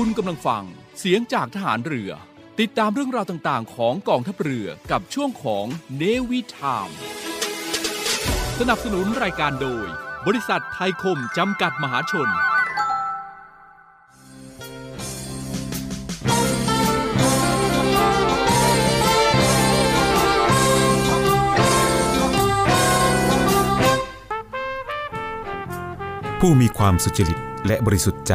คุณกำลังฟังเสียงจากทหารเรือ ติดตามเรื่องราวต่างๆ ของกองทัพเรือกับช่วงของเนวิทามสนับสนุนรายการโดย บริษัทไทยคมจำกัดมหาชน ผู้มีความสุจริตและบริสุทธิ์ใจ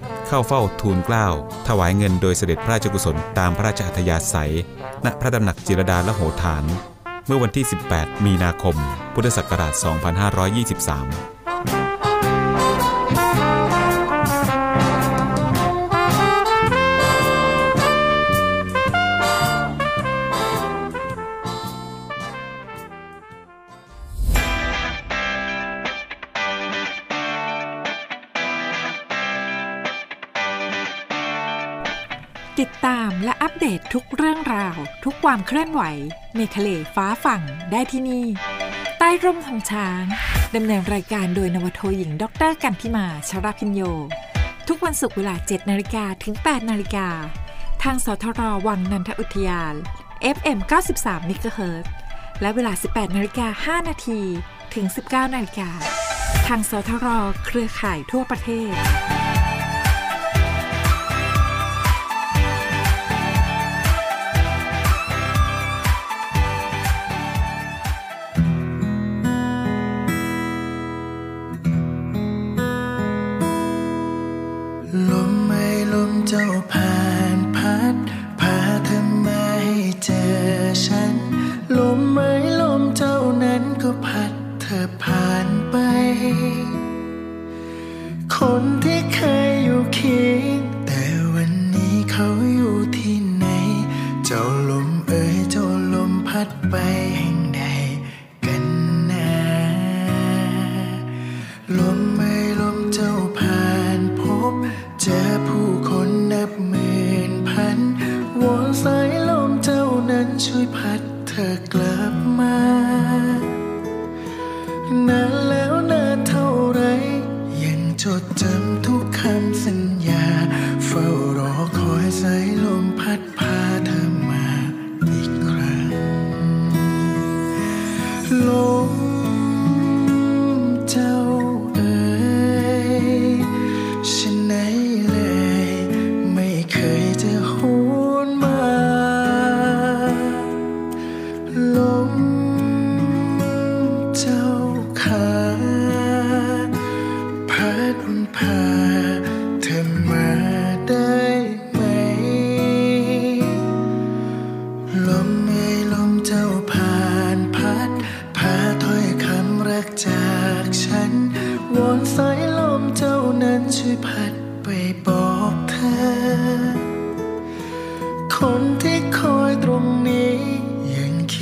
เข้าเฝ้าทูลเกล้าถวายเงินโดยเสด็จพระราชกุศลตามพระราชอัธยาศัย ณพระตำหนักจิรดาละโหฐาน เมื่อวันที่ 18 มีนาคม พุทธศักราช 2523 เดตทุกเรื่องราว ทุกความเคลื่อนไหว ในทะเลฟ้าฝั่งได้ที่นี่ ใต้ร่มของช้างดำเนินรายการโดยนวโทหญิง ดรกันพิมาชราพิญโย ทุกวันศุกร์เวลา 7นาฬิกาถึง 8นาฬิกา ทางสทรวังนันทอุทยาน FM 93 m h z และเวลา 18นาฬิกา5นาทีถึง 19นาฬิกาทางสทรเครือข่ายทั่วประเทศ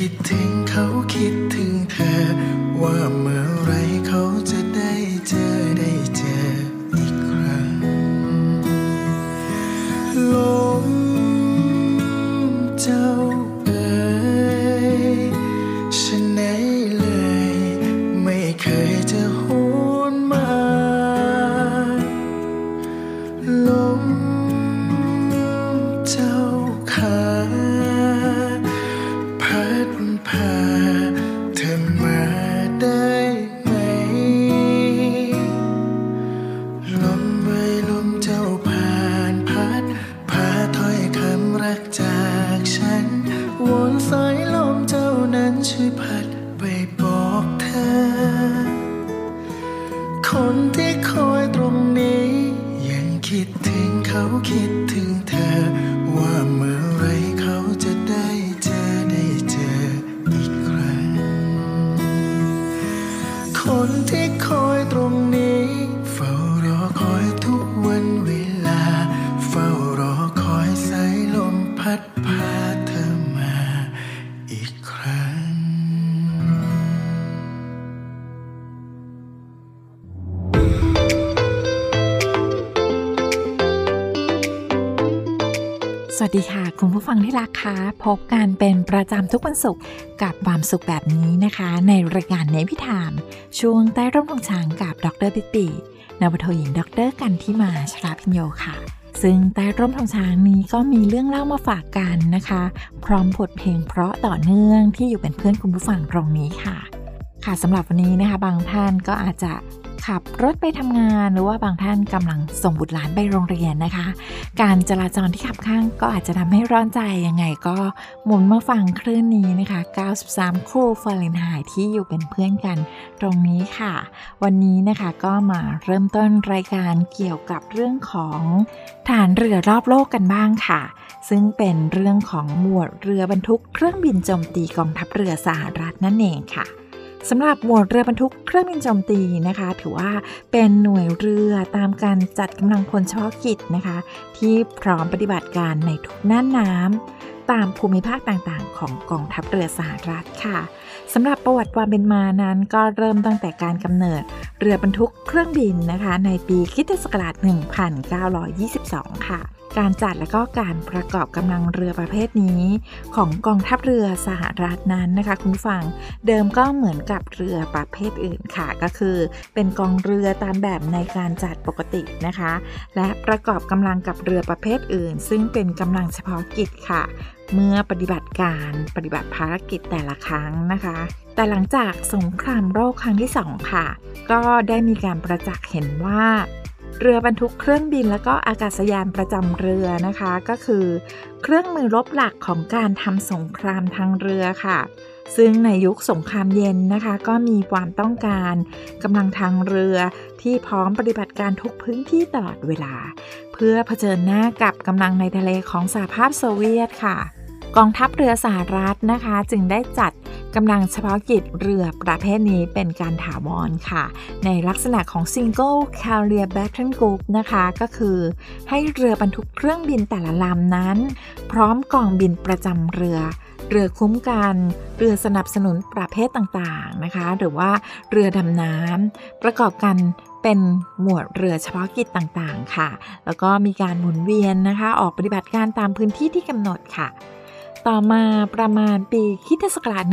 คิดถึงเขาคิดถึงเธอว่าเมื่อ พบกันเป็นประจำทุกวันศุกร์กับความสุขแบบนี้นะคะ ในรายการเนพิธามช่วงใต้ร่มของช้างกับดรปิปีนวโทหญิงดรกันที่มาชราพิญโยค่ะ ซึ่งใต้ร่มทองช้างนี้ก็มีเรื่องเล่ามาฝากกันนะคะ พร้อมบทเพลงเพราะต่อเนื่องที่อยู่เป็นเพื่อนคุณผู้ฟังตรงนี้ค่ะ ค่ะสำหรับวันนี้นะคะ บางท่านก็อาจจะ ขับรถไปทำงานหรือว่าบางท่านกำลังส่งบุตรหลานไปโรงเรียนนะคะ การจราจรที่ขับข้างก็อาจจะทำให้ร้อนใจยังไงก็หมุนมาฟังคลื่นนี้นะคะ 93 คู่ฟาเรนไฮต์ที่อยู่เป็นเพื่อนกันตรงนี้ค่ะ วันนี้นะคะก็มาเริ่มต้นรายการเกี่ยวกับเรื่องของฐานเรือรอบโลกกันบ้างค่ะ ซึ่งเป็นเรื่องของหมวดเรือบรรทุกเครื่องบินโจมตีกองทัพเรือสหรัฐนั่นเองค่ะ สำหรับหมวดเรือบรรทุกเครื่องบินโจมตีนะคะ ถือว่าเป็นหน่วยเรือตามการจัดกำลังพลเฉพาะกิจนะคะ ที่พร้อมปฏิบัติการในทุกน่านน้ำตามภูมิภาคต่างๆ ของกองทัพเรือสหรัฐค่ะสำหรับประวัติความเป็นมานั้นก็เริ่มตั้งแต่การกำเนิดเรือบรรทุกเครื่องบินนะคะ ในปีคิตศักราช1922 ค่ะ การจัดและก็การประกอบกำลังเรือประเภทนี้ ของกองทัพเรือสหรัฐนั้นนะคะ คุณฟังเดิมก็เหมือนกับเรือประเภทอื่นค่ะก็คือ เป็นกองเรือตามแบบในการจัดปกตินะคะ และประกอบกำลังกับเรือประเภทอื่น ซึ่งเป็นกำลังเฉพาะกิจค่ะ เมื่อปฏิบัติการปฏิบัติภารกิจแต่ละครั้งนะคะแต่หลังจากสงครามโลกครั้งที่สองค่ะ ก็ได้มีการประจักษ์เห็นว่า เรือบรรทุกเครื่องบินและก็อากาศยานประจำเรือนะคะ ก็คือ เครื่องมือรบหลักของการทำสงครามทางเรือค่ะ ซึ่งในยุคสงครามเย็นนะคะ ก็มีความต้องการกำลังทางเรือที่พร้อมปฏิบัติการทุกพื้นที่ตลอดเวลา เพื่อเผชิญหน้ากับกำลังในทะเลของสหภาพโซเวียตค่ะ กองทัพเรือสหรัฐนะคะ จึงได้จัดกำลังเฉพาะกิจเรือประเภทนี้เป็นการถาวรค่ะ ในลักษณะของ Single Carrier Battle Group นะคะ ก็คือให้เรือบรรทุกเครื่องบินแต่ละลำนั้น พร้อมกองบินประจำเรือเรือคุ้มกันเรือสนับสนุนประเภทต่างๆนะคะ หรือว่าเรือดำน้ำประกอบกันเป็นหมวดเรือเฉพาะกิจต่างๆ ค่ะ แล้วก็มีการหมุนเวียนนะคะ ออกปฏิบัติการตามพื้นที่ที่กำหนดค่ะ ต่อมาประมาณปีคิตศักราช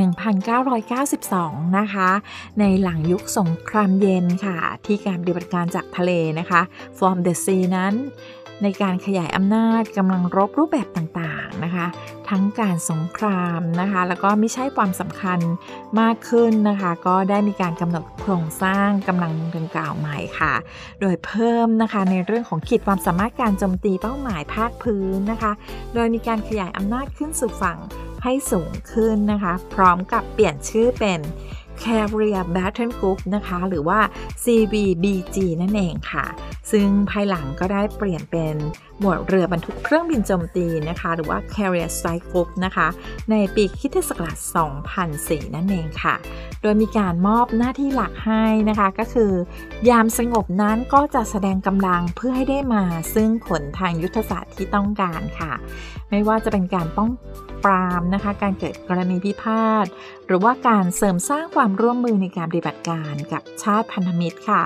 1992 นะคะ ในหลังยุคสงครามเย็นค่ะ ที่การปฏิบัติการจากทะเลนะคะ From the Sea นั้น ในการขยายอำนาจกำลังรบรูปแบบต่างๆนะคะ ทั้งการสงครามนะคะ แล้วก็ไม่ใช่ความสำคัญมากขึ้นนะคะ ก็ได้มีการกำหนดโครงสร้างกำลังดังกล่าวใหม่ค่ะ โดยเพิ่มนะคะในเรื่องของขีดความสามารถการโจมตีเป้าหมายภาคพื้นนะคะ โดยมีการขยายอำนาจขึ้นสู่ฝั่งให้สูงขึ้นนะคะ พร้อมกับเปลี่ยนชื่อเป็น Carrier Battle Group นะคะ หรือว่า CBBG นั่นเองค่ะ ซึ่งภายหลังก็ได้เปลี่ยนเป็นหมวดเรือบรรทุกเครื่องบินโจมตีนะคะ หรือว่า Carrier Strike Group นะคะ ในปีคิทศักราช2004 นั่นเองค่ะ โดยมีการมอบหน้าที่หลักให้นะคะ ก็คือ ยามสงบนั้นก็จะแสดงกำลังเพื่อให้ได้มาซึ่งผลทางยุทธศาสตร์ที่ต้องการค่ะ ไม่ว่าจะเป็นการป้องปรามนะคะ การเกิดกรณีพิพาท หรือว่าการเสริมสร้างความร่วมมือในการปฏิบัติการกับชาติพันธมิตรค่ะ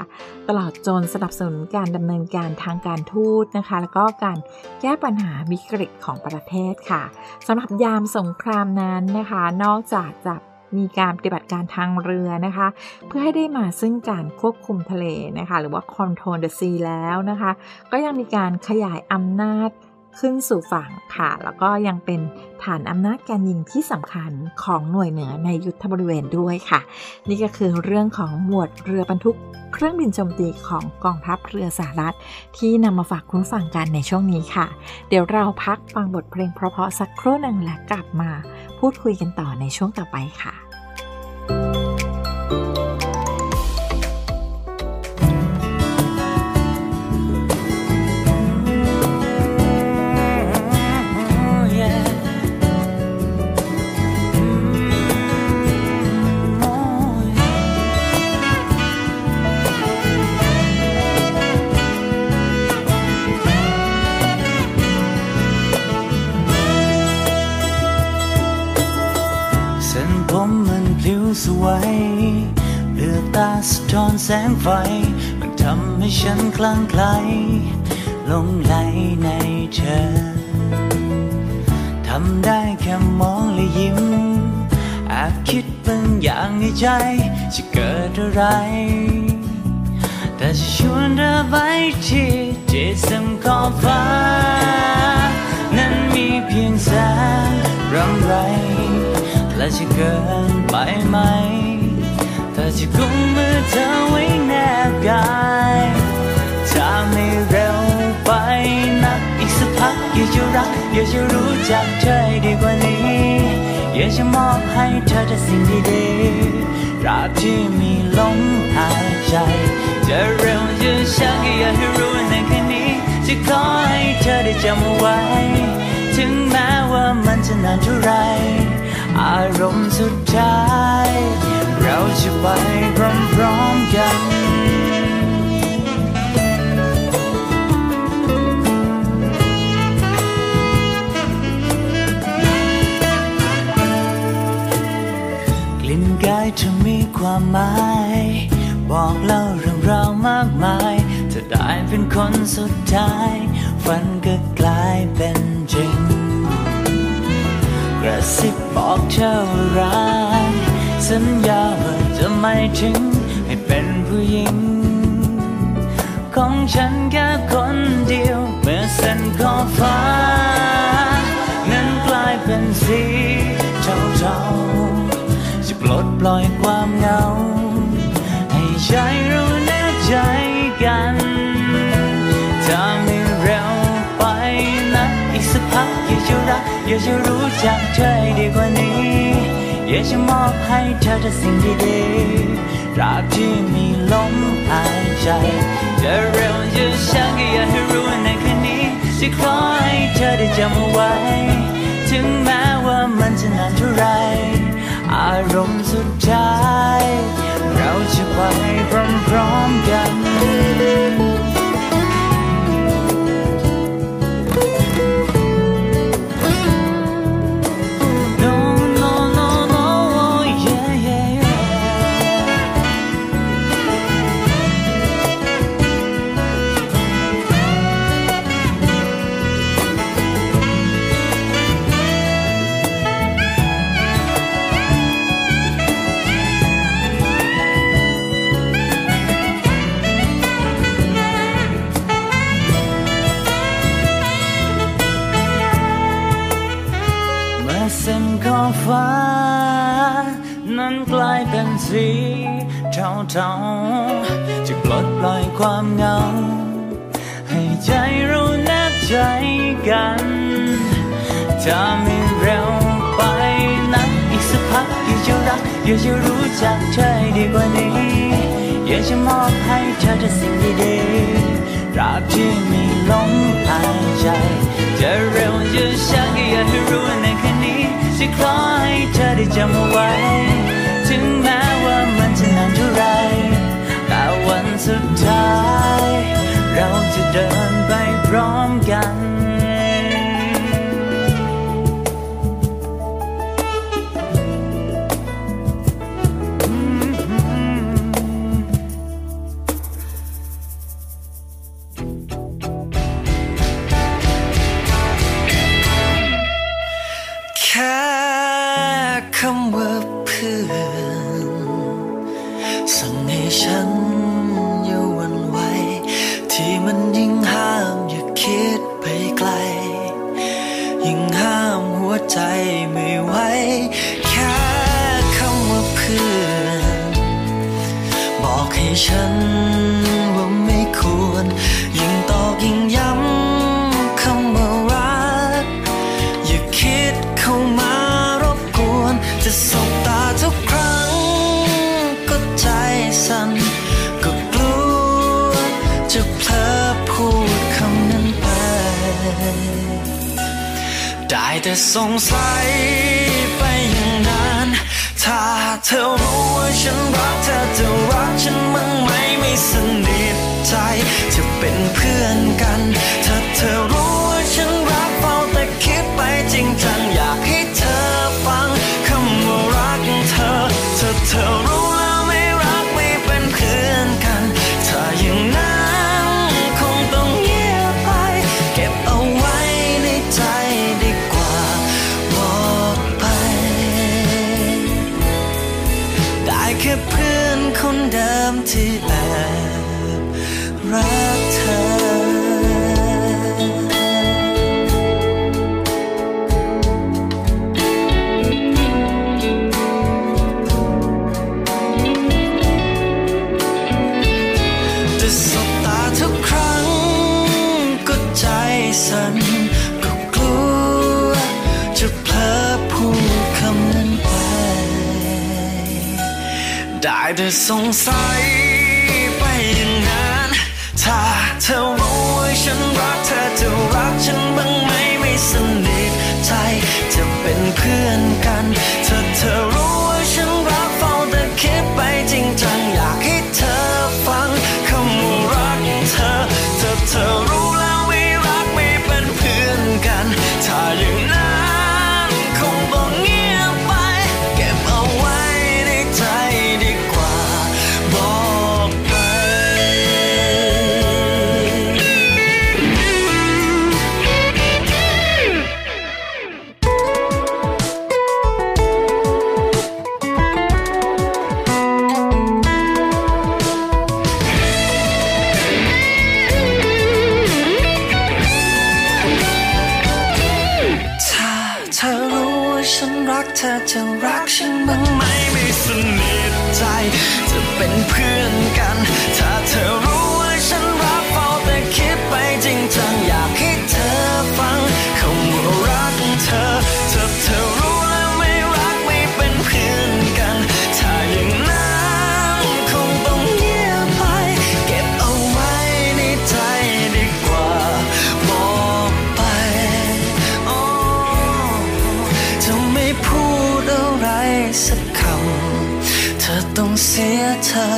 ตลอดจนสนับสนุนการดำเนินการทางการทูตนะคะ แล้วก็การแก้ปัญหาวิกฤตของประเทศค่ะสำหรับยามสงครามนั้นนะคะ นอกจากจะมีการปฏิบัติการทางเรือนะคะ เพื่อให้ได้มาซึ่งการควบคุมทะเลนะคะ หรือว่า control the sea แล้วนะคะ ก็ยังมีการขยายอำนาจ ขึ้นสู่ฝั่งค่ะ แล้วก็ยังเป็นฐานอำนาจการยิงที่สำคัญของหน่วยเหนือในยุทธบริเวณด้วยค่ะ นี่ก็คือเรื่องของหมวดเรือบรรทุกเครื่องบินโจมตีของกองทัพเรือสหรัฐ ที่นำมาฝากคุณฟังกันในช่วงนี้ค่ะ เดี๋ยวเราพักฟังบทเพลงเพราะๆสักครู่หนึ่งและกลับมา พูดคุยกันต่อในช่วงต่อไปค่ะ แสงไฟ มันทำให้ฉันคลั่งไคล้ลงไหลในเธอ ทำได้แค่มองและยิ้มแอบคิดบางอย่างในใจ จะเกิดอะไร แต่จะชวนเธอไปที่จิตสำขอบฟ้า นั้นมีเพียงแสงรำไร และจะเกินไปไหม แต่จะกุมมือเธอไว้แนบกายถ้าไม่เร็วไปนักอีกสักพักอยากจะรักอยากจะรู้จักเธอให้ดีกว่านี้อยากจะมอบให้เธอแต่สิ่งดีๆราบที่มีลมหายใจ จะเร็วจะช้าก็อยากให้รู้ในคืนนี้ จะขอให้เธอได้จำเอาไว้ ถึงแม้ว่ามันจะนานเท่าไร อารมณ์สุดท้าย เราจะไปพร้อมๆกัน กลิ่นกายเธอมีความหมาย บอกเล่าเรื่องราวมากมายเธอได้เป็นคนสุดท้าย ฝันก็กลายเป็นจริง กระซิบบอกเธอว่ารัก สัญญาว่าจะไม่ทิ้งให้เป็นผู้หญิง ของฉันแค่คนเดียว เมื่อเส้นขอบฟ้า นั้นกลายเป็นสีเทาๆจะปลดปล่อยความเหงา ให้ใจเราแน่ใจกันถ้าไม่เร็วไปนะอีกสักพักอยากจะรักอยากจะรู้จักเธอดีกว่านี้ ยากจะมอบให้เธอแต่สิ่งดีๆราบที่มีลมหายใจ จะเร็วจะช้าก็อยากให้รู้ในคืนนี้จะขอให้เธอได้จำเอาไว้ ถึงแม้ว่ามันจะนานเท่าไร อารมณ์สุดท้าย เราจะไปพร้อมๆกัน ฟ้า นั้นกลายเป็นสีเทาๆจะปลดปล่อยความเหงา ให้ใจเราแนบใจกันถ้าไม่เร็วไปนักอีกสักพักอยากจะรักอยากจะรู้จักเธอให้ดีกว่านี้อยากจะมอบให้เธอแต่สิ่งดีๆราบที่มีลมหายใจจะเร็วจะช้าก็อยากให้รู้ในคืนนี้ จะขอให้เธอได้จำเอาไว้ ถึงแม้ว่ามันจะนานเท่าไร แต่วันสุดท้าย เราจะเดินไปพร้อมกัน ถ้ จะสงสัยไปอย่างนั้น ถ้าเธอ เสียเธอ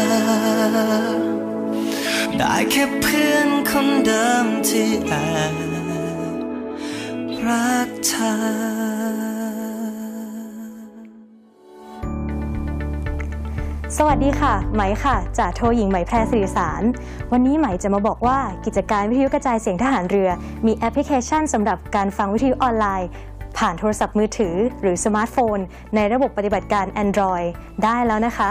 ได้แค่เพื่อนคนเดิมที่แอบรักเธอสวัสดีค่ะ ไหมค่ะจากโทหญิงไหมแพรสิริสาร วันนี้ไหมจะมาบอกว่ากิจการวิทยุกระจายเสียงทหารเรือ มีแอปพลิเคชันสำหรับการฟังวิทยุออนไลน์ ผ่านโทรศัพท์มือถือ หรือสมาร์ทโฟน ในระบบปฏิบัติการ Android ได้แล้วนะคะ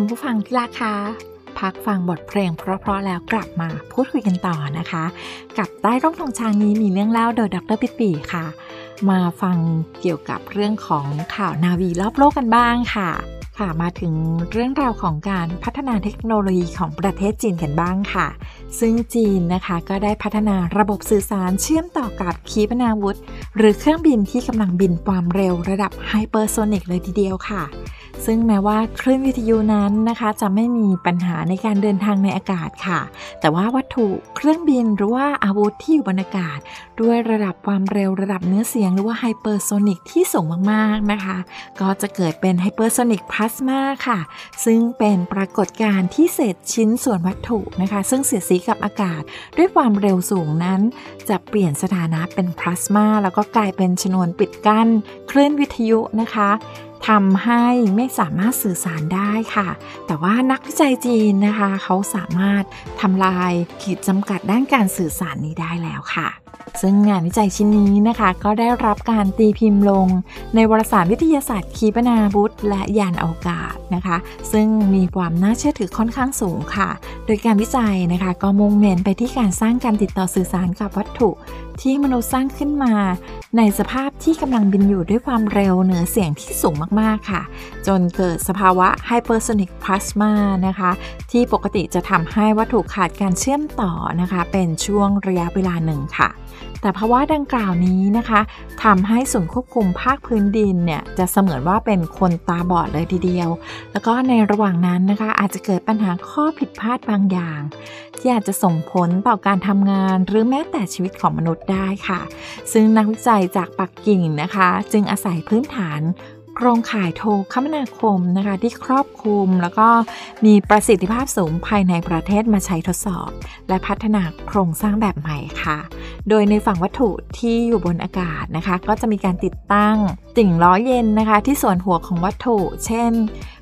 คุณผู้ฟังที่รักคะพักฟังบทเพลงเพราะๆแล้วกลับมาพูดคุยกันต่อนะคะ กับใต้ร่มทองช้างนี้มีเรื่องเล่าโดยดรปิปีค่ะ มาฟังเกี่ยวกับเรื่องของข่าวนาวีรอบโลกกันบ้างค่ะ ค่ะมาถึงเรื่องราวของการพัฒนาเทคโนโลยีของประเทศจีนกันบ้างค่ะ ซึ่งจีนนะคะก็ได้พัฒนาระบบสื่อสารเชื่อมต่อกับขีปนาวุธ หรือเครื่องบินที่กำลังบินความเร็วระดับ hypersonic เลยทีเดียวค่ะ ซึ่งแม้ว่าคลื่นวิทยุนั้นนะคะจะไม่มีปัญหาในการเดินทางในอากาศค่ะ แต่ว่าวัตถุเครื่องบินหรือว่าอาวุธที่อยู่บนอากาศ ด้วยระดับความเร็วระดับเนื้อเสียงหรือว่าไฮเปอร์โซนิกที่สูงมากๆนะคะ ก็จะเกิดเป็นไฮเปอร์โซนิกพลาสมาค่ะ ซึ่งเป็นปรากฏการณ์ที่เศษชิ้นส่วนวัตถุนะคะ ซึ่งเสียดสีกับอากาศ ด้วยความเร็วสูงนั้น จะเปลี่ยนสถานะเป็นพลาสมาแล้วก็กลายเป็นชนวนปิดกั้นคลื่นวิทยุนะคะ ทำให้ไม่สามารถสื่อสารได้ค่ะ แต่ว่านักวิจัยจีนนะคะ เขาสามารถทำลายขีดจำกัดด้านการสื่อสารนี้ได้แล้วค่ะ ซึ่งงานวิจัยชิ้นนี้นะคะ ก็ได้รับการตีพิมพ์ลง ในวารสารวิทยาศาสตร์ขีปนาวุธและยานอวกาศนะคะ ซึ่งมีความน่าเชื่อถือค่อนข้างสูงค่ะ โดยการวิจัยนะคะ ก็มุ่งเน้นไปที่การสร้างการติดต่อสื่อสารกับวัตถุ ที่มนุษย์สร้างขึ้นมา ในสภาพที่กำลังบินอยู่ด้วยความเร็วเหนือเสียงที่สูงมากๆค่ะ จนเกิดสภาวะไฮเปอร์โซนิกพลาสมานะคะ ที่ปกติจะทำให้วัตถุขาดการเชื่อมต่อนะคะ เป็นช่วงระยะเวลาหนึ่งค่ะ แต่ภาวะดังกล่าวนี้นะคะทำให้ศูนย์ควบคุมภาคพื้นดินเนี่ยจะเสมือนว่าเป็นคนตาบอดเลยทีเดียว แล้วก็ในระหว่างนั้นนะคะอาจจะเกิดปัญหาข้อผิดพลาดบางอย่าง ที่อาจจะส่งผลต่อการทำงานหรือแม้แต่ชีวิตของมนุษย์ได้ค่ะ ซึ่งนักวิจัยจากปักกิ่งนะคะ จึงอาศัยพื้นฐาน โครงข่ายโทรคมนาคมนะคะที่ครอบคลุม แล้วก็มีประสิทธิภาพสูงภายในประเทศมาใช้ทดสอบ และพัฒนาโครงสร้างแบบใหม่ค่ะ โดยในฝั่งวัตถุที่อยู่บนอากาศนะคะ ก็จะมีการติดตั้งติ่งล้อเย็นนะคะ ที่ส่วนหัวของวัตถุ เช่น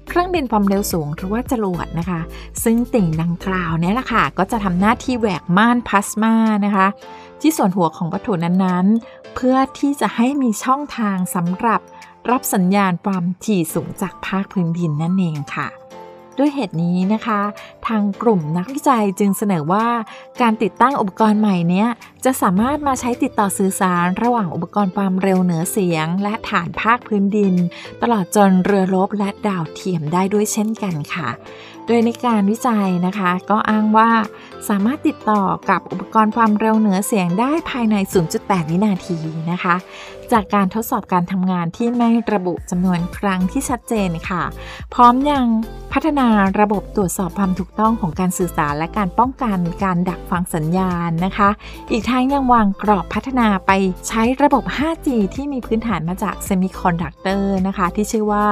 เครื่องบินความเร็วสูงหรือว่าจรวดนะคะ ซึ่งติ่งดังกล่าวเนี่ยแหละค่ะ ก็จะทำหน้าที่แหวกม่านพลาสมานะคะ ที่ส่วนหัวของวัตถุนั้นๆ เพื่อที่จะให้มีช่องทางสำหรับ รับสัญญาณความถี่สูงจากภาคพื้นดินนั่นเองค่ะด้วยเหตุนี้นะคะ ทางกลุ่มนักวิจัยจึงเสนอว่า การติดตั้งอุปกรณ์ใหม่นี้จะสามารถมาใช้ติดต่อสื่อสารระหว่างอุปกรณ์ความเร็วเหนือเสียง และฐานภาคพื้นดิน ตลอดจนเรือรบและดาวเทียมได้ด้วยเช่นกันค่ะ โดยในการวิจัยนะคะ ก็อ้างว่า สามารถติดต่อกับอุปกรณ์ความเร็วเหนือเสียงได้ภายใน 0.8 วินาทีนะคะ จากการทดสอบการทำงานที่ไม่ระบุจำนวนครั้งที่ชัดเจนค่ะ พร้อมยังพัฒนาระบบตรวจสอบความถูกต้องของการสื่อสารและการป้องกันการดักฟังสัญญาณนะคะ อีกทั้งยังวางกรอบพัฒนาไปใช้ระบบ 5G ที่มีพื้นฐานมาจากเซมิคอนดักเตอร์นะคะ ที่ชื่อว่า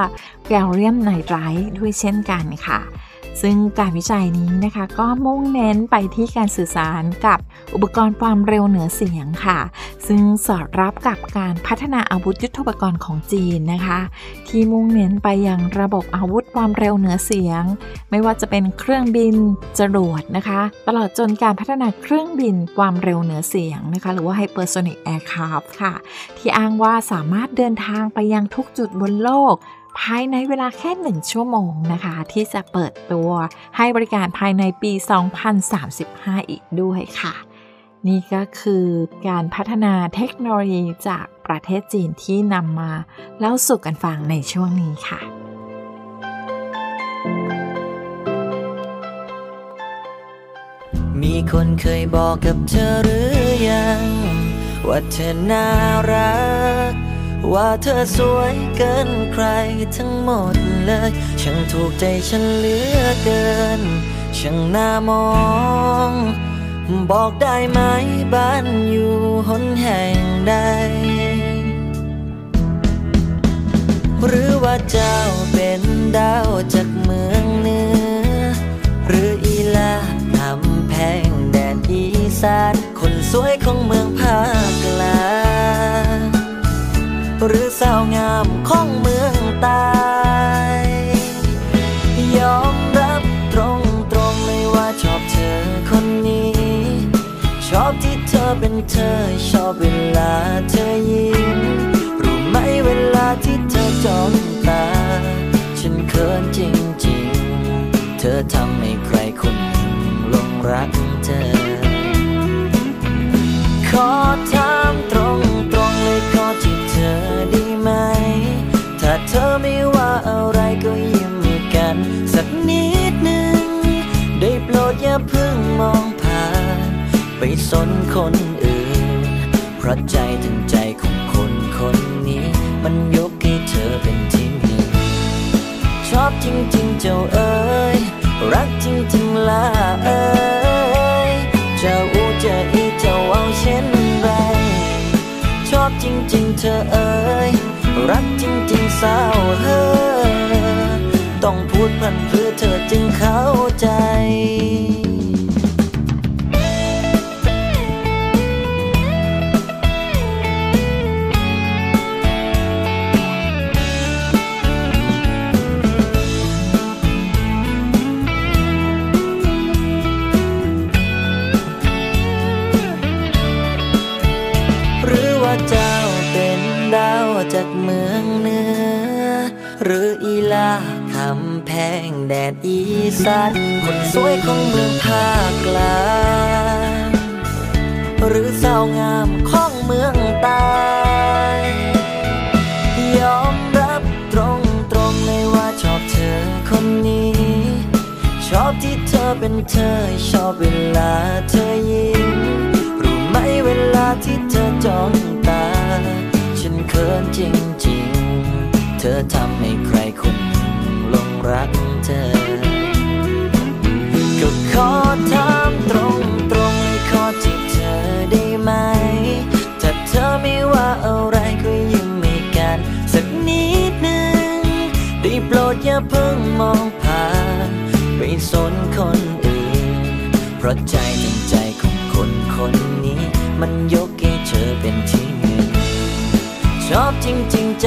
แกลเรียมไนไตรท์ด้วยเช่นกันค่ะ ซึ่งการวิจัยนี้นะคะ ก็มุ่งเน้นไปที่การสื่อสารกับอุปกรณ์ความเร็วเหนือเสียงค่ะ ซึ่งสอดรับกับการพัฒนาอาวุธยุทโธปกรณ์ของจีนนะคะ ที่มุ่งเน้นไปยังระบบอาวุธความเร็วเหนือเสียง ไม่ว่าจะเป็นเครื่องบินจรวดนะคะ ตลอดจนการพัฒนาเครื่องบินความเร็วเหนือเสียงนะคะ หรือว่า hypersonic aircraft ค่ะ ที่อ้างว่าสามารถเดินทางไปยังทุกจุดบนโลก ภายในเวลาแค่หนึ่งชั่วโมงนะคะ ที่จะเปิดตัวให้บริการภายในปี 2035 อีกด้วยค่ะ นี่ก็คือการพัฒนาเทคโนโลยีจากประเทศจีนที่นำมาเล่าสู่กันฟังในช่วงนี้ค่ะมีคนเคยบอกกับเธอหรือยัง ว่าเธอน่ารัก ว่าเธอสวยเกินใครทั้งหมดเลย ช่างถูกใจฉันเหลือเกิน ช่างน่ามอง บอกได้ไหมบ้านอยู่หนแห่งใด หรือว่าเจ้าเป็นดาวจากเมืองเหนือ หรืออีลาทำแพงแดนอีสานคนสวยของเมืองภาคกลาง หรือสาวงามของเมืองใต้ยอมรับตรงตรงๆเลยว่าชอบเธอคนนี้ ชอบที่เธอเป็นเธอ ชอบเวลาเธอยิ้มรู้ไหมเวลาที่เธอจ้องตา ฉันเขินจริงๆ เธอทำให้ใครคนหนึ่งลงรัก สนคนอื่น เพราะใจถึงใจของคนคนนี้ มันยกให้เธอเป็นที่หนึ่งชอบจริงๆเจ้าเอ๋ยรักจริงๆล่ะเอ๋ยจะอูจะอีจะเอาเช่นไร ชอบจริงๆเธอเอ๋ยรักจริงๆสาวเฮ้อต้องพูดพันเพื่อเธอจึงเข้าใจ งแดดอีสานคนสวยของเมืองภาคกลางหรือสาวงามของเมืองใต้ยอมรับตรงตรงเลยว่าชอบเธอคนนี้ ชอบที่เธอเป็นเธอ ชอบเวลาเธอยิ้มรู้ไหมเวลาที่เธอจ้องตา ฉันเขินจริงๆ เธอทำ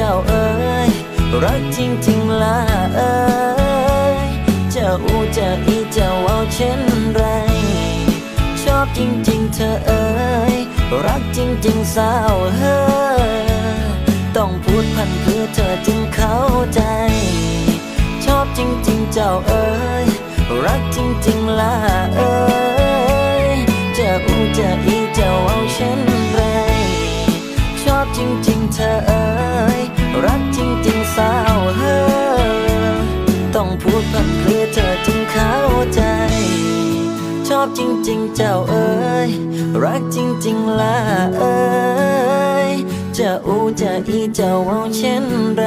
เจ้าเอ๋ยรักจริงจริงละเอ๋ยเจ้าอูจะอีเจ้าเอาเช่นไร ชอบจริงจริงเธอเอ๋ยรักจริงจริงสาวเฮ้ยต้องพูดพันเพื่อเธอจึงเข้าใจ ชอบจริงจริงเจ้าาวเฮอต้องพูดพันเพื่อเธอจึงเข้าใจ ชอบจริง ๆ เจ้าเอ๋ยรักจริง ๆล่ะเอ๋ยจะอูจะอีเจ้าเอาเช่นไร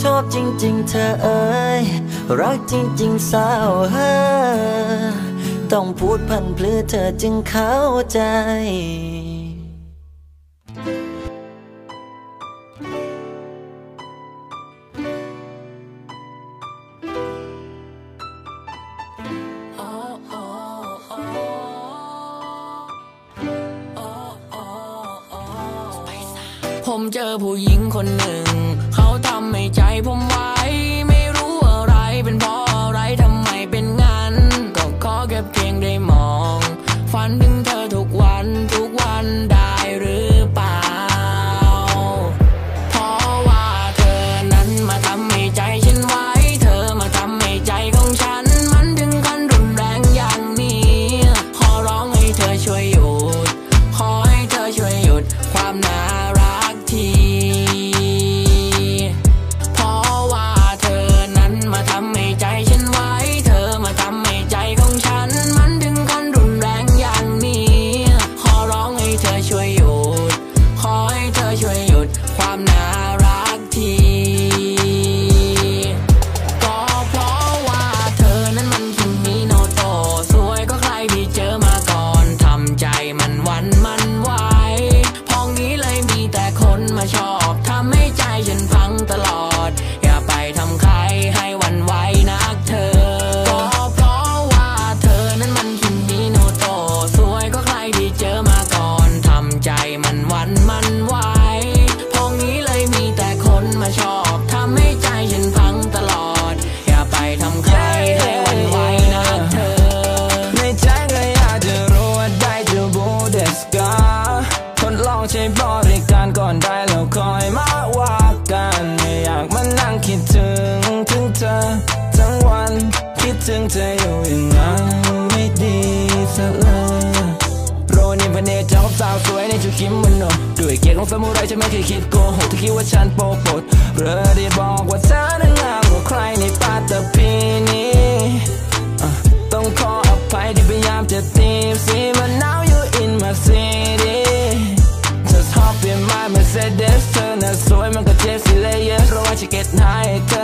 ชอบจริง ๆ เธอเอ๋ยรักจริง ๆ สาวเฮอต้องพูดพันเพื่อเธอจึงเข้าใจ con él. กของซามูไรฉันไม่เคยคิดโกหกที่คิดว่าฉันโปกปดเรือได้บอกว่าเธอนั้นงามกว่าใครในปาตะพีนี้ต้องขออภัยที่พยายามจะตีมซีมาน now you in my city just hop in my Mercedes เธอน่ะสวยมันก็เจ็บสิเลยเยอะเพราะว่าฉันเก็ตหายเธอ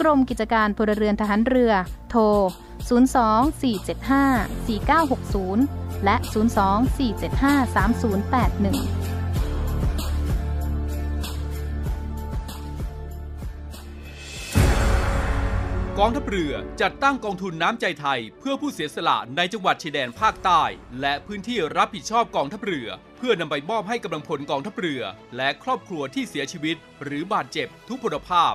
กรมกิจการพลเรือนทหารเรือ โทร 024754960 และ 024753081กองทัพเรือจัดตั้งกองทุนน้ำใจไทย เพื่อผู้เสียสละในจังหวัดชายแดนภาคใต้ และพื้นที่รับผิดชอบกองทัพเรือ เพื่อนำไปมอบให้กำลังพลกองทัพเรือ และครอบครัวที่เสียชีวิต หรือบาดเจ็บทุกพลภาพ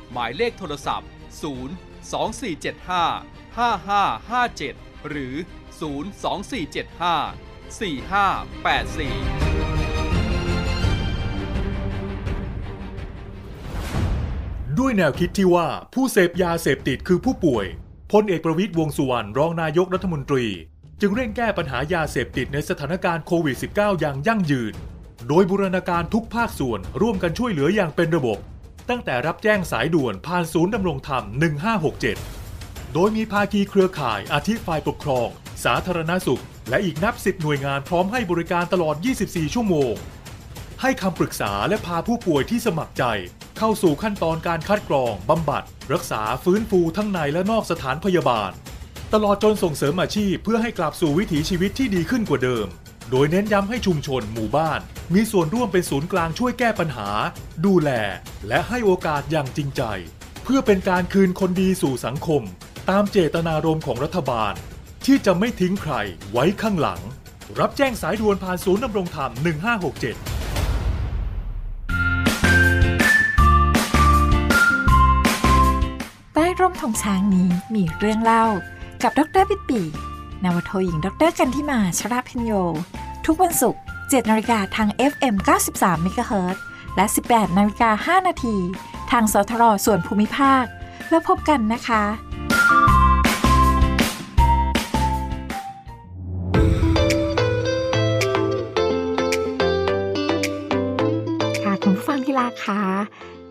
หมายเลขโทรศัพท์ 0 2475 5557 หรือ 02475 4584ด้วยแนวคิดที่ว่าผู้เสพยาเสพติดคือผู้ป่วยพลเอกประวิตยวงสุวรรณรองนายกรัฐมนตรี จึงเร่งแก้ปัญหายาเสพติดในสถานการณ์โควิด -19 อย่างยั่งยืน โดยบูรณาการทุกภาคส่วนร่วมกันช่วยเหลืออย่างเป็นระบบ ตั้งแต่รับแจ้งสายด่วนผ่านศูนย์ดำรงธรรม 1567 โดยมีภาคีเครือข่ายอาทิฝ่ายปกครอง สาธารณสุข และอีกนับสิบหน่วยงานพร้อมให้บริการตลอด 24 ชั่วโมง ให้คำปรึกษาและพาผู้ป่วยที่สมัครใจ เข้าสู่ขั้นตอนการคัดกรองบำบัด รักษาฟื้นฟูทั้งในและนอกสถานพยาบาล ตลอดจนส่งเสริมอาชีพเพื่อให้กลับสู่วิถีชีวิตที่ดีขึ้นกว่าเดิม โดยเน้นย้ำให้ชุมชนหมู่บ้าน มีส่วนร่วมเป็นศูนย์กลางช่วยแก้ปัญหา ดูแล และให้โอกาสอย่างจริงใจ เพื่อเป็นการคืนคนดีสู่สังคม ตามเจตนารมณ์ของรัฐบาล ที่จะไม่ทิ้งใครไว้ข้างหลัง รับแจ้งสายด่วนผ่านศูนย์ดำรงธรรม 1567ใต้ร่มธงช้างนี้มีเรื่องเล่ากับดรปิปีนาวโทหญิงดรกันทิมาชราพิญโย ทุกวันศุกร์7นาฬิกาทาง FM 93 MHz และ 18นาฬิกา5นาทีทางสทรส่วนภูมิภาค แล้วพบกันนะคะ ค่ะคุณผู้ฟังที่รักคะ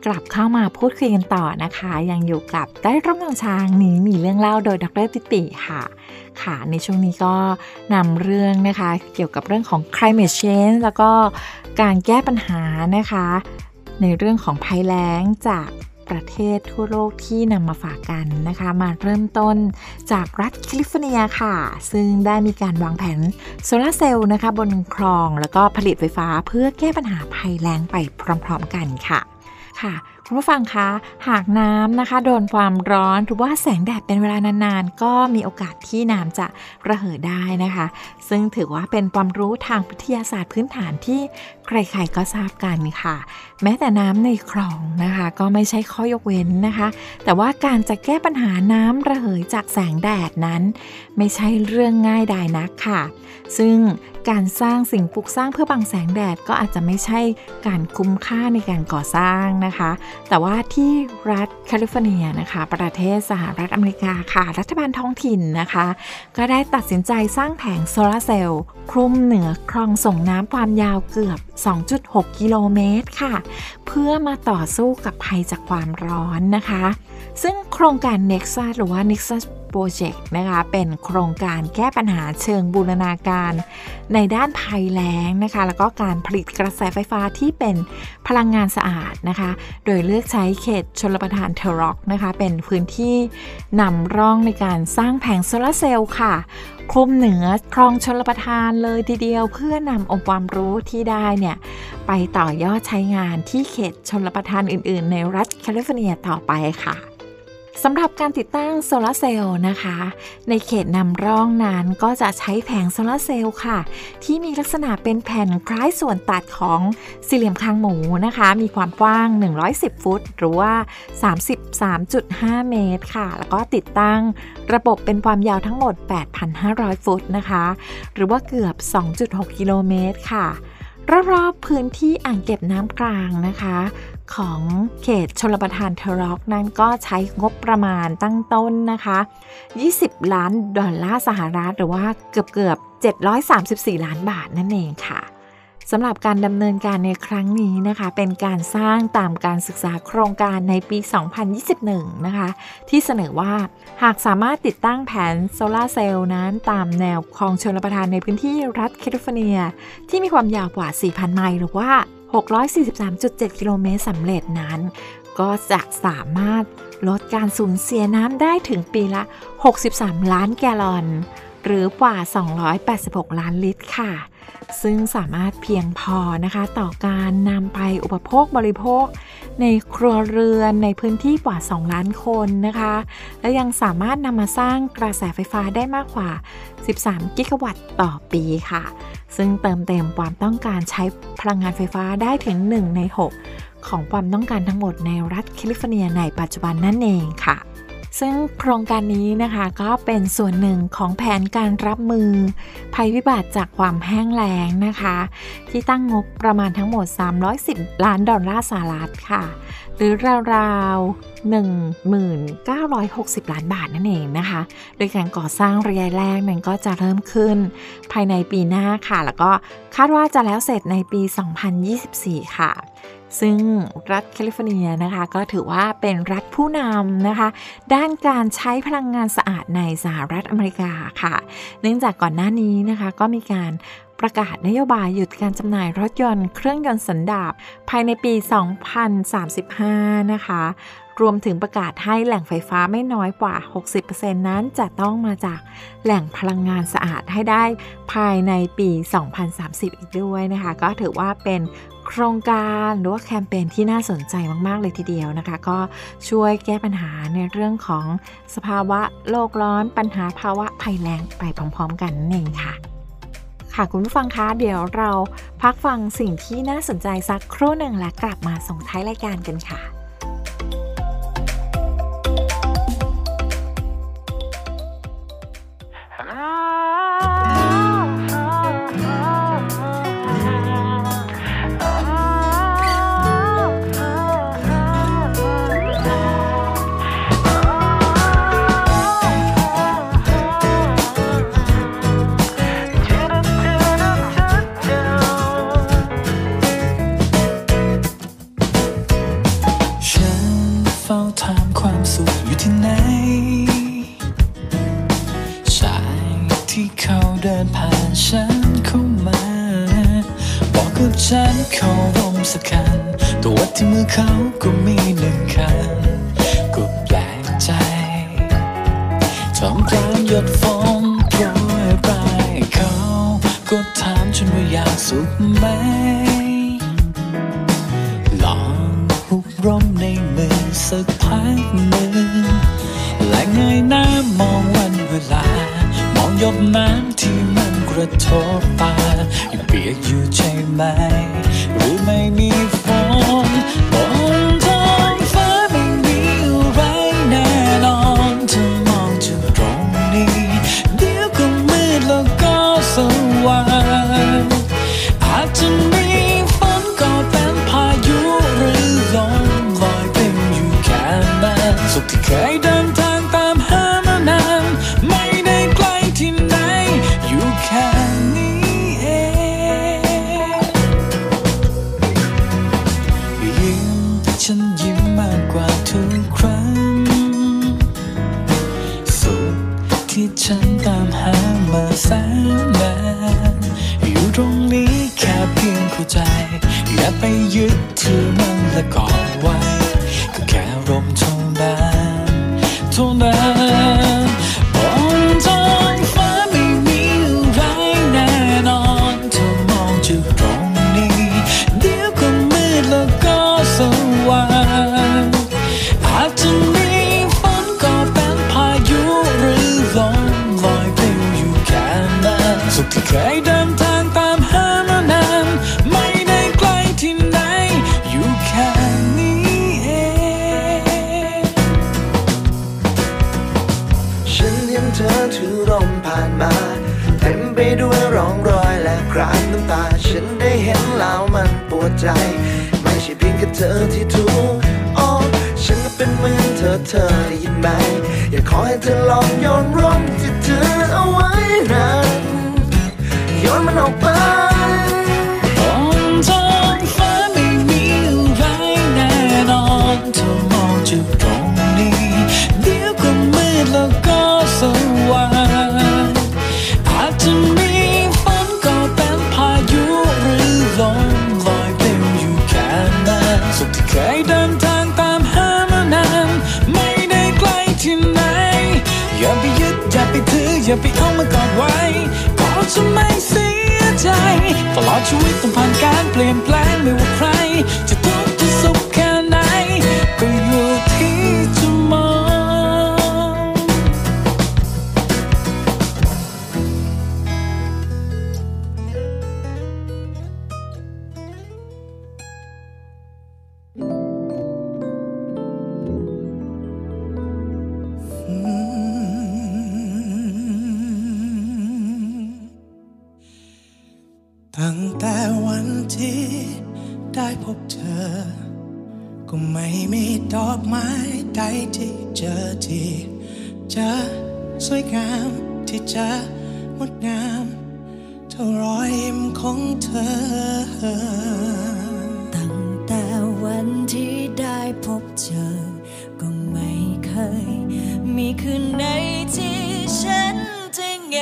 กลับเข้ามาพูดคุยกันต่อนะคะ ยังอยู่กับได้ร่มเงาช้างนี้มีเรื่องเล่าโดยดรติติค่ะค่ะในช่วงนี้ก็นำเรื่องนะคะ เกี่ยวกับเรื่องของ climate change แล้วก็การแก้ปัญหานะคะ ในเรื่องของภัยแล้งจากประเทศทั่วโลกที่นำมาฝากกันนะคะ มาเริ่มต้นจากรัฐแคลิฟอร์เนียค่ะ ซึ่งได้มีการวางแผนโซลาร์เซลล์นะคะ บนคลองแล้วก็ผลิตไฟฟ้าเพื่อแก้ปัญหาภัยแล้งไปพร้อม ๆ กันค่ะ ค่ะ คุณผู้ฟังคะ หากน้ำนะคะ โดนความร้อนหรือว่าแสงแดดเป็นเวลานานๆ ก็มีโอกาสที่น้ำจะระเหยได้นะคะ ซึ่งถือว่าเป็นความรู้ทางวิทยาศาสตร์พื้นฐานที่ใครๆก็ทราบกันค่ะ แม้แต่น้ำในคลองนะคะ ก็ไม่ใช่ข้อยกเว้นนะคะ แต่ว่าการจะแก้ปัญหาน้ำระเหยจากแสงแดดนั้น ไม่ใช่เรื่องง่ายดายนักค่ะ ซึ่งการสร้างสิ่งปลูกสร้างเพื่อบังแสงแดดก็อาจจะไม่ใช่การคุ้มค่าในการก่อสร้างนะคะ แต่ว่าที่รัฐแคลิฟอร์เนียนะคะ ประเทศสหรัฐอเมริกาค่ะ รัฐบาลท้องถิ่นนะคะ ก็ได้ตัดสินใจสร้างแผงโซลาร์เซลล์คลุมเหนือคลองส่งน้ำความยาวเกือบ 2.6 กิโลเมตรค่ะเพื่อมาต่อสู้กับภัยจากความร้อนนะคะ ซึ่งโครงการ Nexus หรือว่า Nexus Project นะคะ เป็นโครงการแก้ปัญหาเชิงบูรณาการ ในด้านภัยแล้งนะคะ แล้วก็การผลิตกระแสไฟฟ้าที่เป็นพลังงานสะอาดนะคะ โดยเลือกใช้เขตชลประทานเทอร์ล็อกนะคะ เป็นพื้นที่นำร่องในการสร้างแผงโซลาร์เซลล์ค่ะ คลุมเหนือคลองชลประทานเลยทีเดียวเพื่อนำองค์ความรู้ที่ได้เนี่ยไปต่อยอดใช้งานที่เขตชลประทานอื่น ๆ ในรัฐแคลิฟอร์เนียต่อไปค่ะ สำหรับการติดตั้งโซลาร์เซลล์นะคะ ในเขตนำร่องนั้นก็จะใช้แผงโซลาร์เซลล์ค่ะ ที่มีลักษณะเป็นแผ่นคล้ายส่วนตัดของสี่เหลี่ยมคางหมูนะคะ มีความกว้าง 110 ฟุต หรือว่า 33.5 เมตรค่ะ แล้วก็ติดตั้งระบบเป็นความยาวทั้งหมด 8,500 ฟุตนะคะ หรือว่าเกือบ 2.6 กิโลเมตรค่ะรอบๆพื้นที่อ่างเก็บน้ำกลางนะคะ ของเขตชลประทานเทอร์ล็อกนั้นก็ใช้งบประมาณตั้งต้นนะคะ 20 ล้านดอลลาร์สหรัฐหรือว่าเกือบเกือบ734 ล้านบาทนั่นเองค่ะสำหรับการดำเนินการในครั้งนี้นะคะ เป็นการสร้างตามการศึกษาโครงการในปี 2021 นะคะ ที่เสนอว่าหากสามารถติดตั้งแผงโซลาร์เซลล์นั้นตามแนวคลองชลประทานในพื้นที่รัฐแคลิฟอร์เนีย ที่มีความยาวกว่า 4,000 ไมล์หรือว่า 643.7 กิโลเมตรสำเร็จนั้น ก็จะสามารถลดการสูญเสียน้ำได้ถึงปีละ 63 ล้านแกลลอน หรือกว่า 286 ล้านลิตรค่ะ ซึ่งสามารถเพียงพอนะคะ ต่อการนำไปอุปโภคบริโภค ในครัวเรือนในพื้นที่กว่า 2 ล้านคนนะคะ และยังสามารถนำมาสร้างกระแสไฟฟ้าได้มากกว่า 13 กิกะวัตต์ต่อปีค่ะ ซึ่งเติมเต็มความต้องการใช้พลังงานไฟฟ้าได้ถึง 1 ใน 6 ของความต้องการทั้งหมดในรัฐแคลิฟอร์เนียในปัจจุบันนั่นเองค่ะ ซึ่งโครงการนี้นะคะก็เป็นส่วนหนึ่งของแผนการรับมือ ภัยพิบัติจากความแห้งแล้งนะคะ ที่ตั้งงบประมาณทั้งหมด 310 ล้านดอลลาร์สหรัฐค่ะ หรือราวๆ1960 ล้านบาทนั่นเองนะคะ โดยการก่อสร้างระยะแรกนั้นก็จะเริ่มขึ้นภายในปีหน้าค่ะ แล้วก็คาดว่าจะแล้วเสร็จในปี 2024 ค่ะซึ่งรัฐแคลิฟอร์เนียนะคะก็ถือว่าเป็นรัฐผู้นำนะคะ ด้านการใช้พลังงานสะอาดในสหรัฐอเมริกาค่ะ เนื่องจากก่อนหน้านี้นะคะก็มีการ ประกาศนโยบายหยุดการจำหน่ายรถยนต์เครื่องยนต์สันดาปภายในปี 2035 นะคะ รวมถึงประกาศให้แหล่งไฟฟ้าไม่น้อยกว่า 60%นั้นจะต้องมาจากแหล่งพลังงานสะอาดให้ได้ภายในปี 2030 อีกด้วยนะคะ ก็ถือว่าเป็นโครงการหรือว่าแคมเปญที่น่าสนใจมาก ๆ เลยทีเดียวนะคะ ก็ช่วยแก้ปัญหาในเรื่องของสภาวะโลกร้อนปัญหาภาวะภัยแล้งไปพร้อม ๆ กันนั่นเองค่ะ ค่ะคุณผู้ฟังคะเดี๋ยวเราพักฟังสิ่งที่น่าสนใจสักครู่หนึ่งและกลับมาส่งท้ายรายการกันค่ะ ก็ไม่มีดอกไม้ใดที่เจอที่เจอสวยงามที่เจองดงามเท่ารอยยิ้มของเธอ ตั้งแต่วันที่ได้พบเจอ ก็ไม่เคย มีคืนไหนที่ฉันจะแง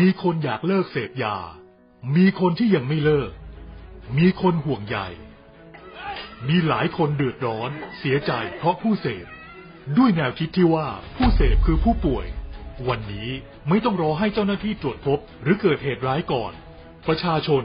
มีคนอยากเลิกเสพยา มีคนที่ยังไม่เลิก มีคนห่วงใย มีหลายคนเดือดร้อน เสียใจเพราะผู้เสพ ด้วยแนวคิดที่ว่าผู้เสพคือผู้ป่วย วันนี้ไม่ต้องรอให้เจ้าหน้าที่ตรวจพบ หรือเกิดเหตุร้ายก่อน ประชาชน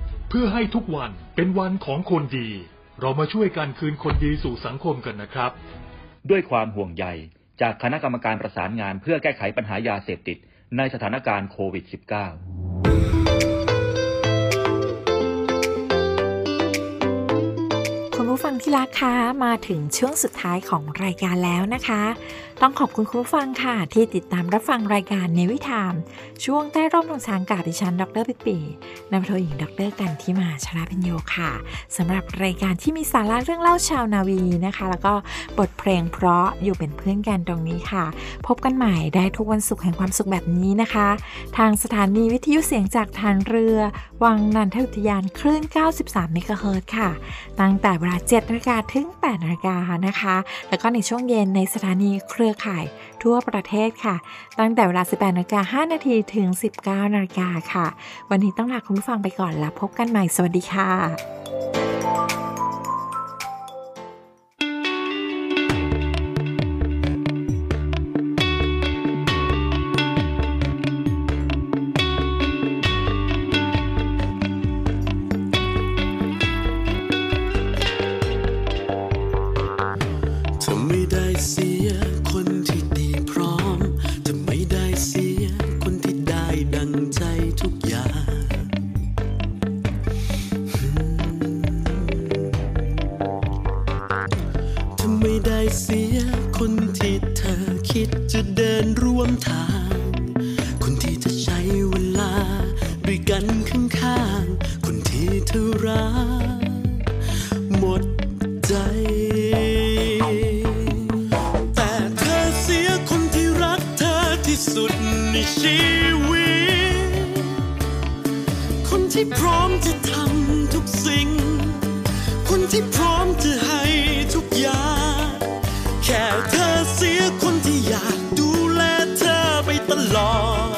เพื่อให้ทุกวันเป็นวันของคนดี เรามาช่วยกันคืนคนดีสู่สังคมกันนะครับ ด้วยความห่วงใยจากคณะกรรมการประสานงานเพื่อแก้ไขปัญหายาเสพติดในสถานการณ์โควิด -19 ผู้ฟังที่รักคะมาถึงช่วงสุดท้ายของรายการแล้วนะคะ ต้องขอบคุณคุณผู้ฟังค่ะ ที่ติดตามรับฟังรายการในวิถามช่วงใต้ร่มตรงช้างกาดิฉัน ดรปิปีนำโทหญิงดรกันที่มาชลาพิญโยค่ะสำหรับรายการที่มีสาระเรื่องเล่าชาวนาวีนะคะ แล้วก็บทเพลงเพราะอยู่เป็นเพื่อนกันตรงนี้ค่ะ พบกันใหม่ได้ทุกวันศุกร์แห่งความสุขแบบนี้นะคะ ทางสถานีวิทยุเสียงจากทางเรือ วังนันทอุทยานคลื่น 93 เมกะเฮิรตซ์ค่ะ ตั้งแต่เวลา7นาฬิกาถึง8นาฬิกานะคะ แล้วก็ในช่วงเย็นในสถานีเครือข่ายทั่วประเทศค่ะ ตั้งแต่เวลา 18นาฬิกา5นาทีถึง 19นาฬิกาค่ะ วันนี้ต้องลาคุณผู้ฟังไปก่อนแล้วพบกันใหม่ สวัสดีค่ะ อไ